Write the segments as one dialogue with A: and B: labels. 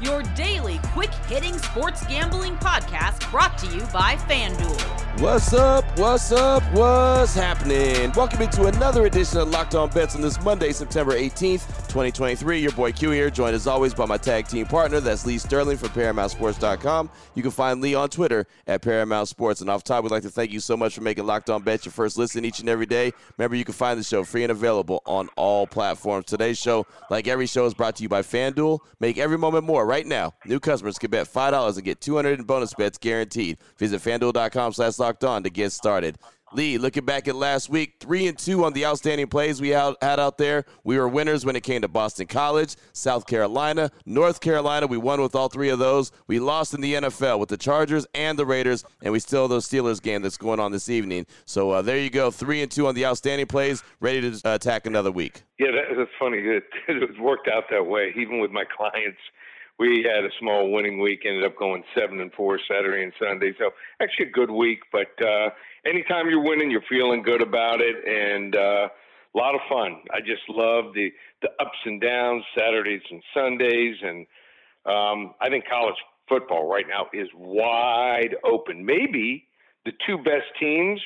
A: your daily quick hitting sports gambling podcast brought to you by FanDuel.
B: What's up? What's up? What's happening? Welcome into another edition of Locked On Bets on this Monday, September 18th, 2023. Your boy Q here, joined as always by my tag team partner. That's Lee Sterling from ParamountSports.com. You can find Lee on Twitter at Paramount Sports. And off top, we'd like to thank you so much for making Locked On Bets your first listen each and every day. Remember, you can find the show free and available on all platforms. Today's show, like every show, is brought to you by FanDuel. Make every moment more right now. New customers can bet $5 and get 200 in bonus bets guaranteed. Visit FanDuel.com slash locked on to get started. Lee, looking back at last week, three and two on the outstanding plays we had out there. We were winners when it came to Boston College, South Carolina, North Carolina. We won with all three of those. We lost in the NFL with the Chargers and the Raiders, and we still have those Steelers game that's going on this evening. So uh, there you go, three and two on the outstanding plays, ready to uh, attack another week.
C: Yeah, that, that's funny. It, it worked out that way, even with my clients we had a small winning week, ended up going seven and four Saturday and Sunday. So actually a good week, but uh, anytime you're winning, you're feeling good about it, and uh, a lot of fun. I just love the the ups and downs, Saturdays and Sundays, and um, I think college football right now is wide open. Maybe the two best teams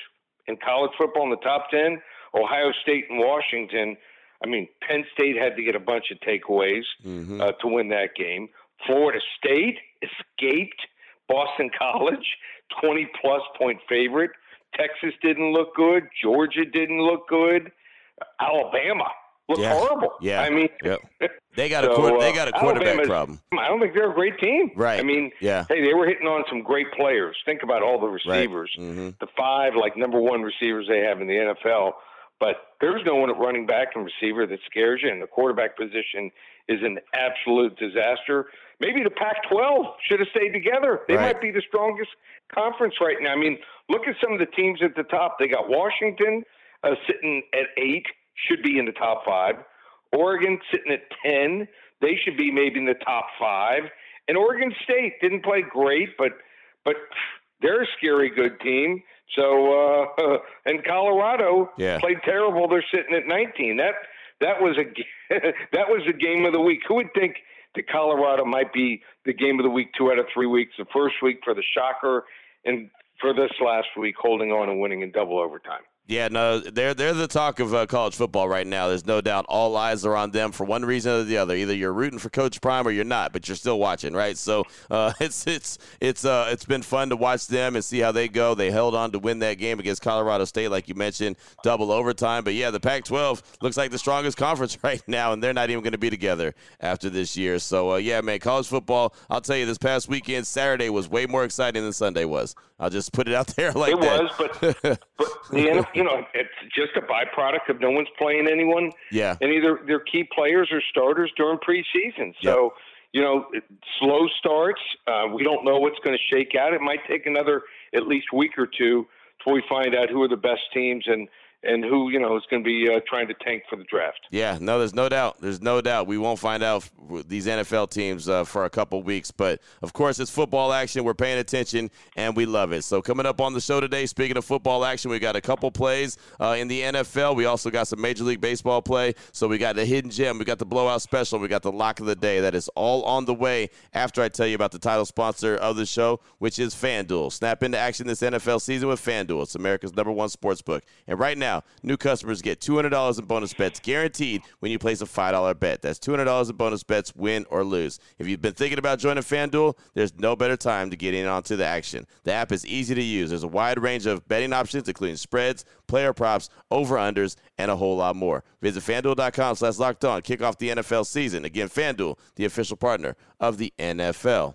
C: in college football in the top ten, Ohio State and Washington. I mean, Penn State had to get a bunch of takeaways mm-hmm. uh, to win that game. Florida State escaped Boston College, 20 plus point favorite. Texas didn't look good. Georgia didn't look good. Alabama looked
B: yeah.
C: horrible.
B: Yeah.
C: I mean,
B: yep. they got a so, they got a uh, quarterback problem.
C: I don't think they're a great team.
B: Right.
C: I mean,
B: yeah.
C: Hey, they were hitting on some great players. Think about all the receivers,
B: right. mm-hmm.
C: the five like number one receivers they have in the NFL. But there's no one at running back and receiver that scares you, and the quarterback position is an absolute disaster. Maybe the Pac-12 should have stayed together. They
B: right.
C: might be the strongest conference right now. I mean, look at some of the teams at the top. They got Washington uh, sitting at eight, should be in the top five. Oregon sitting at ten, they should be maybe in the top five. And Oregon State didn't play great, but but they're a scary good team. So uh, and Colorado
B: yeah.
C: played terrible. They're sitting at 19. That that was a that was the game of the week. Who would think that Colorado might be the game of the week two out of three weeks? The first week for the Shocker, and for this last week holding on and winning in double overtime.
B: Yeah, no, they're they're the talk of uh, college football right now. There's no doubt all eyes are on them for one reason or the other. Either you're rooting for Coach Prime or you're not, but you're still watching, right? So uh, it's it's it's uh, it's been fun to watch them and see how they go. They held on to win that game against Colorado State, like you mentioned, double overtime. But yeah, the Pac-12 looks like the strongest conference right now, and they're not even going to be together after this year. So uh, yeah, man, college football. I'll tell you, this past weekend, Saturday was way more exciting than Sunday was. I'll just put it out there like
C: it
B: that.
C: was, but but the you know it's just a byproduct of no one's playing anyone.
B: Yeah,
C: and either they're key players or starters during preseason. So.
B: Yep.
C: You know, slow starts. Uh, we don't know what's going to shake out. It might take another at least week or two before we find out who are the best teams and and who you know is going to be uh, trying to tank for the draft.
B: Yeah, no, there's no doubt. There's no doubt. We won't find out these NFL teams uh, for a couple weeks, but of course it's football action. We're paying attention and we love it. So coming up on the show today, speaking of football action, we got a couple plays uh, in the NFL. We also got some Major League Baseball play. So we got the hidden gem, we got the blowout special, we got the lock of the day. That is all on the way. After I tell you about the title sponsor of the show, which is FanDuel. Snap into action this NFL season with FanDuel. It's America's number one sports book. And right now now, new customers get $200 in bonus bets guaranteed when you place a $5 bet. That's $200 in bonus bets, win or lose. If you've been thinking about joining FanDuel, there's no better time to get in onto the action. The app is easy to use. There's a wide range of betting options, including spreads, player props, over-unders, and a whole lot more. Visit FanDuel.com slash locked on. Kick off the NFL season. Again, FanDuel, the official partner of the NFL.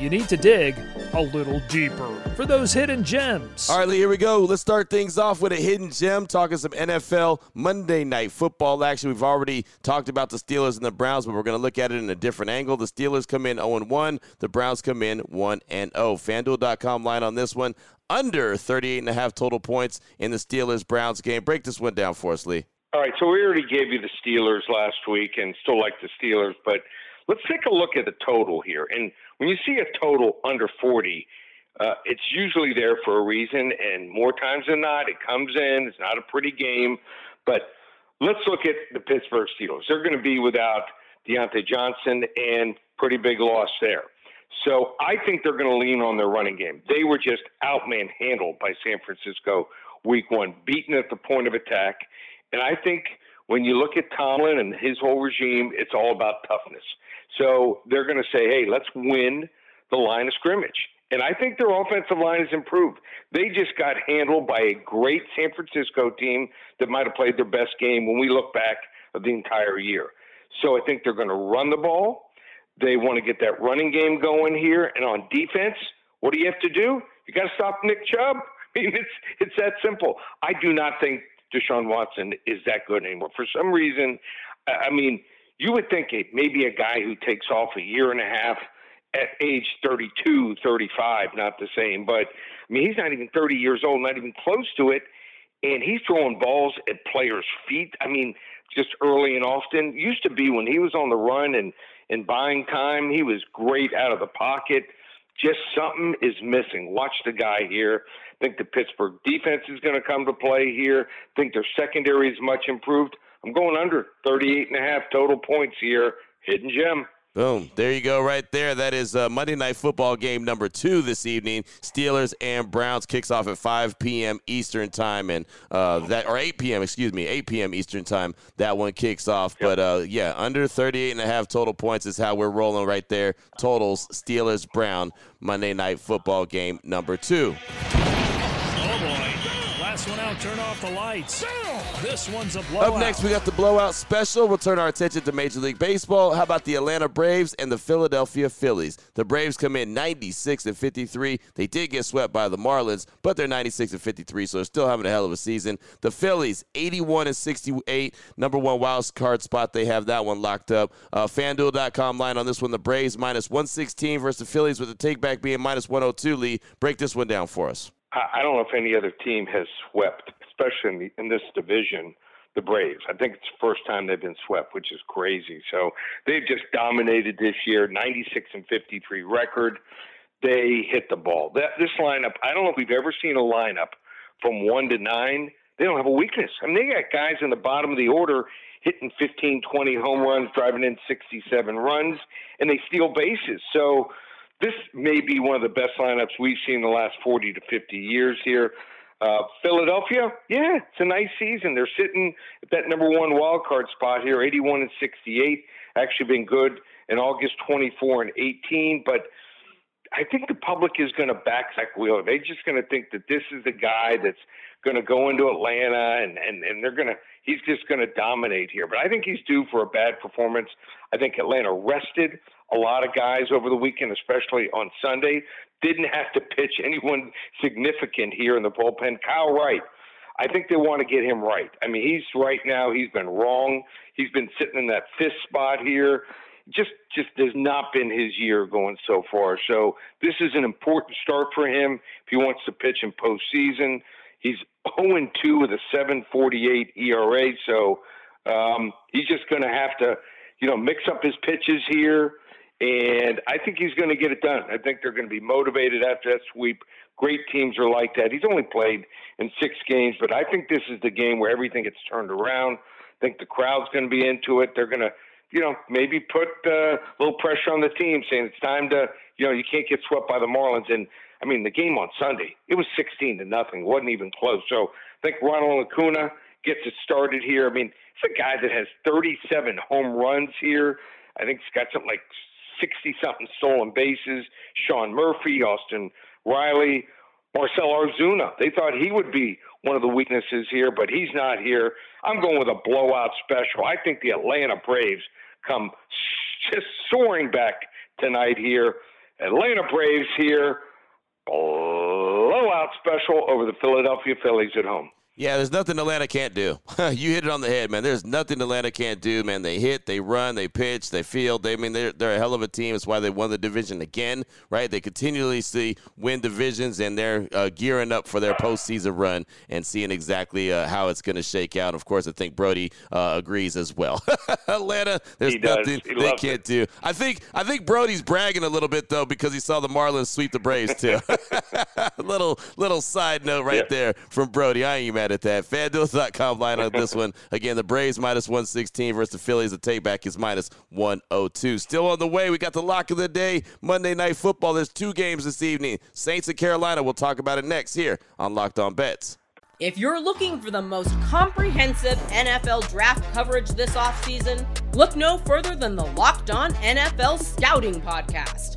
D: you need to dig a little deeper for those hidden gems.
B: All right, Lee, here we go. Let's start things off with a hidden gem, talking some NFL Monday night football action. We've already talked about the Steelers and the Browns, but we're going to look at it in a different angle. The Steelers come in 0 1, the Browns come in 1 0. FanDuel.com line on this one under 38.5 total points in the Steelers Browns game. Break this one down for us, Lee.
C: All right, so we already gave you the Steelers last week and still like the Steelers, but let's take a look at the total here. And when you see a total under 40, uh, it's usually there for a reason, and more times than not, it comes in. It's not a pretty game, but let's look at the Pittsburgh Steelers. They're going to be without Diontae Johnson, and pretty big loss there. So I think they're going to lean on their running game. They were just outmanhandled by San Francisco week one, beaten at the point of attack. And I think when you look at Tomlin and his whole regime, it's all about toughness. So they're going to say, hey, let's win the line of scrimmage. And I think their offensive line has improved. They just got handled by a great San Francisco team that might have played their best game when we look back of the entire year. So I think they're going to run the ball. They want to get that running game going here. And on defense, what do you have to do? You got to stop Nick Chubb. I mean, it's it's that simple. I do not think Deshaun Watson is that good anymore. For some reason, I mean, you would think it maybe a guy who takes off a year and a half at age 32, 35, not the same. But I mean, he's not even 30 years old, not even close to it. And he's throwing balls at players' feet. I mean, just early and often. Used to be when he was on the run and, and buying time, he was great out of the pocket. Just something is missing. Watch the guy here. Think the Pittsburgh defense is going to come to play here. Think their secondary is much improved. I'm going under 38 and a half total points here. Hidden gem.
B: Boom. There you go, right there. That is uh, Monday Night Football game number two this evening. Steelers and Browns kicks off at 5 p.m. Eastern Time, and uh, that or 8 p.m. Excuse me, 8 p.m. Eastern Time. That one kicks off. Yep. But uh, yeah, under 38 and a half total points is how we're rolling right there. Totals Steelers Brown Monday Night Football game number two.
D: Boy! Last one out. Turn off the lights. This one's a blowout.
B: Up next, we got the blowout special. We'll turn our attention to Major League Baseball. How about the Atlanta Braves and the Philadelphia Phillies? The Braves come in 96 and 53. They did get swept by the Marlins, but they're 96 and 53, so they're still having a hell of a season. The Phillies 81 and 68, number one wild card spot. They have that one locked up. Uh, FanDuel.com line on this one. The Braves minus 116 versus the Phillies with the takeback being minus 102. Lee, break this one down for us.
C: I don't know if any other team has swept especially in, the, in this division, the Braves. I think it's the first time they've been swept, which is crazy. So they've just dominated this year, 96 and 53 record. They hit the ball. That this lineup, I don't know if we've ever seen a lineup from one to nine. They don't have a weakness. I mean, they got guys in the bottom of the order hitting 15, 20 home runs, driving in 67 runs, and they steal bases. So this may be one of the best lineups we've seen in the last 40 to 50 years here. Uh, Philadelphia, yeah, it's a nice season. They're sitting at that number one wild card spot here, 81 and 68. Actually, been good in August, 24 and 18. But I think the public is going to back Zack Wheeler. They're just going to think that this is the guy that's going to go into Atlanta and, and, and they're going to, he's just going to dominate here. But I think he's due for a bad performance. I think Atlanta rested a lot of guys over the weekend, especially on Sunday. Didn't have to pitch anyone significant here in the bullpen. Kyle Wright, I think they want to get him right. I mean, he's right now, he's been wrong. He's been sitting in that fifth spot here. Just just has not been his year going so far. So this is an important start for him if he wants to pitch in postseason. He's 0 2 with a 7.48 ERA, so um, he's just going to have to, you know, mix up his pitches here and I think he's going to get it done. I think they're going to be motivated after that sweep. Great teams are like that. He's only played in six games, but I think this is the game where everything gets turned around. I think the crowd's going to be into it. They're going to, you know, maybe put uh, a little pressure on the team, saying it's time to, you know, you can't get swept by the Marlins. And I mean, the game on Sunday, it was 16 to nothing, wasn't even close. So I think Ronald Acuna gets it started here. I mean, it's a guy that has 37 home runs here. I think he's got something like 60 something stolen bases. Sean Murphy, Austin Riley, Marcel Ozuna. They thought he would be one of the weaknesses here, but he's not here. I'm going with a blowout special. I think the Atlanta Braves come just soaring back tonight here. Atlanta Braves here, blowout special over the Philadelphia Phillies at home.
B: Yeah, there's nothing Atlanta can't do. you hit it on the head, man. There's nothing Atlanta can't do, man. They hit, they run, they pitch, they field. They I mean they're they're a hell of a team. It's why they won the division again, right? They continually see win divisions, and they're uh, gearing up for their postseason run and seeing exactly uh, how it's going to shake out. Of course, I think Brody uh, agrees as well. Atlanta, there's nothing they can't it. do. I think I think Brody's bragging a little bit though because he saw the Marlins sweep the Braves too. little little side note right yeah. there from Brody. I ain't mad at that. FanDuel.com line on this one. Again, the Braves minus 116 versus the Phillies. The take back is minus 102. Still on the way. We got the lock of the day. Monday Night Football. There's two games this evening. Saints and Carolina. We'll talk about it next here on Locked On Bets.
A: If you're looking for the most comprehensive NFL draft coverage this offseason, look no further than the Locked On NFL Scouting Podcast.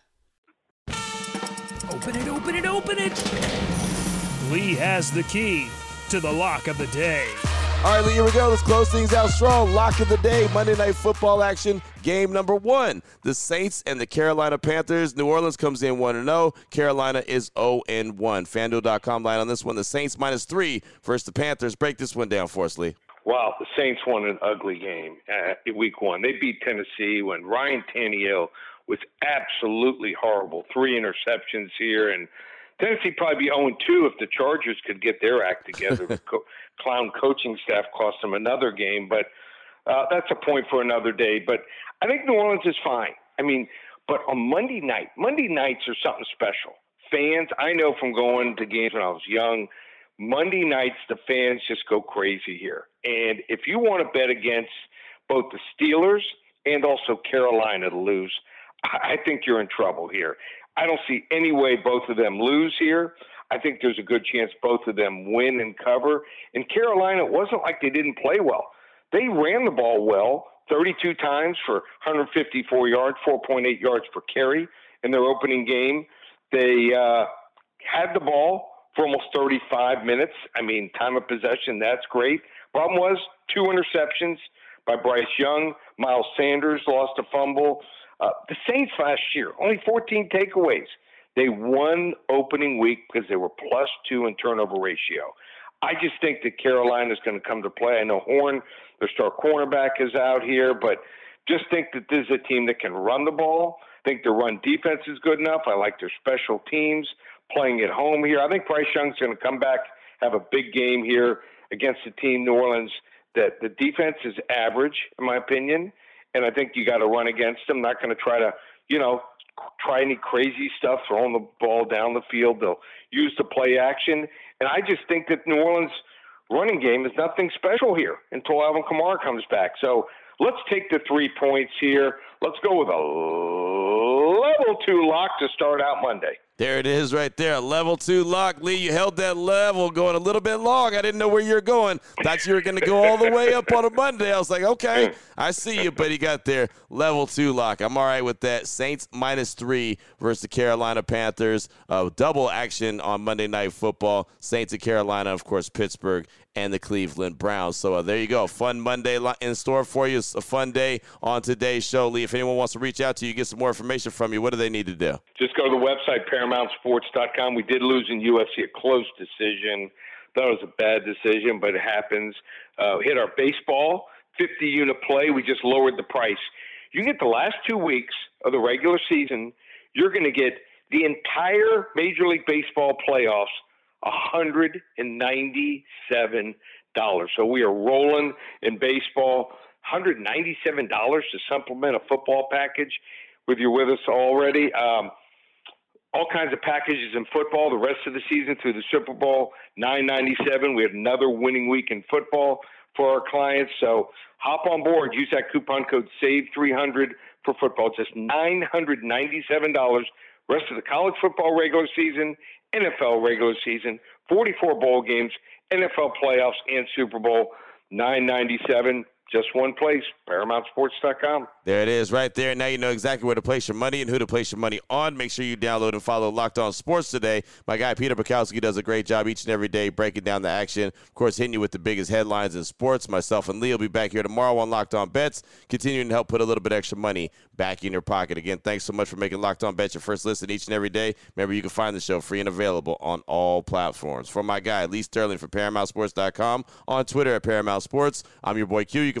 D: Open it, open it, open it. Lee has the key to the lock of the day.
B: All right, Lee, here we go. Let's close things out strong. Lock of the day, Monday Night Football action, game number one. The Saints and the Carolina Panthers. New Orleans comes in 1 0. Carolina is 0 1. FanDuel.com line on this one. The Saints minus three versus the Panthers. Break this one down for us, Lee.
C: Wow, the Saints won an ugly game uh, week one. They beat Tennessee when Ryan Tannehill was absolutely horrible. Three interceptions here, and Tennessee probably be 0 2 if the Chargers could get their act together. the co- clown coaching staff cost them another game, but uh, that's a point for another day. But I think New Orleans is fine. I mean, but on Monday night, Monday nights are something special. Fans, I know from going to games when I was young, Monday nights the fans just go crazy here. And if you want to bet against both the Steelers and also Carolina to lose, I think you're in trouble here. I don't see any way both of them lose here. I think there's a good chance both of them win and cover. In Carolina, it wasn't like they didn't play well. They ran the ball well, 32 times for 154 yards, 4.8 yards per carry in their opening game. They uh, had the ball for almost 35 minutes. I mean, time of possession, that's great. Problem was two interceptions by Bryce Young. Miles Sanders lost a fumble. Uh, the Saints last year, only 14 takeaways. They won opening week because they were plus two in turnover ratio. I just think that Carolina is going to come to play. I know Horn, their star cornerback, is out here, but just think that this is a team that can run the ball. I think their run defense is good enough. I like their special teams playing at home here. I think Bryce Young's going to come back, have a big game here against the team, New Orleans, that the defense is average, in my opinion and I think you got to run against them. Not going to try to, you know, try any crazy stuff, throwing the ball down the field. They'll use the play action, and I just think that New Orleans' running game is nothing special here until Alvin Kamara comes back. So let's take the three points here. Let's go with a level two lock to start out Monday.
B: There it is right there. Level two lock. Lee, you held that level going a little bit long. I didn't know where you were going. Thought you were going to go all the way up on a Monday. I was like, okay, I see you, but he got there. Level two lock. I'm all right with that. Saints minus three versus the Carolina Panthers. Uh, double action on Monday Night Football. Saints and Carolina, of course, Pittsburgh and the Cleveland Browns. So uh, there you go. Fun Monday in store for you. It's a fun day on today's show. Lee, if anyone wants to reach out to you, get some more information from you, what do they need to do?
C: Just go to the website, ParamountSports.com. We did lose in UFC, a close decision. It was a bad decision, but it happens. Uh, hit our baseball 50 unit play. We just lowered the price. You get the last two weeks of the regular season. You're going to get the entire Major League Baseball playoffs $197. So we are rolling in baseball. $197 to supplement a football package with you with us already. Um, all kinds of packages in football the rest of the season through the Super Bowl 997. We had another winning week in football for our clients. So hop on board. Use that coupon code SAVE300 for football. Just $997. Rest of the college football regular season, NFL regular season, 44 bowl games, NFL playoffs, and Super Bowl. 997 just one place, ParamountSports.com.
B: There it is, right there. Now you know exactly where to place your money and who to place your money on. Make sure you download and follow Locked On Sports today. My guy Peter Bukowski does a great job each and every day breaking down the action. Of course, hitting you with the biggest headlines in sports. Myself and Lee will be back here tomorrow on Locked On Bets, continuing to help put a little bit extra money back in your pocket. Again, thanks so much for making Locked On Bets your first listen each and every day. Remember, you can find the show free and available on all platforms. For my guy Lee Sterling from ParamountSports.com on Twitter at Paramount Sports. I'm your boy Q. You can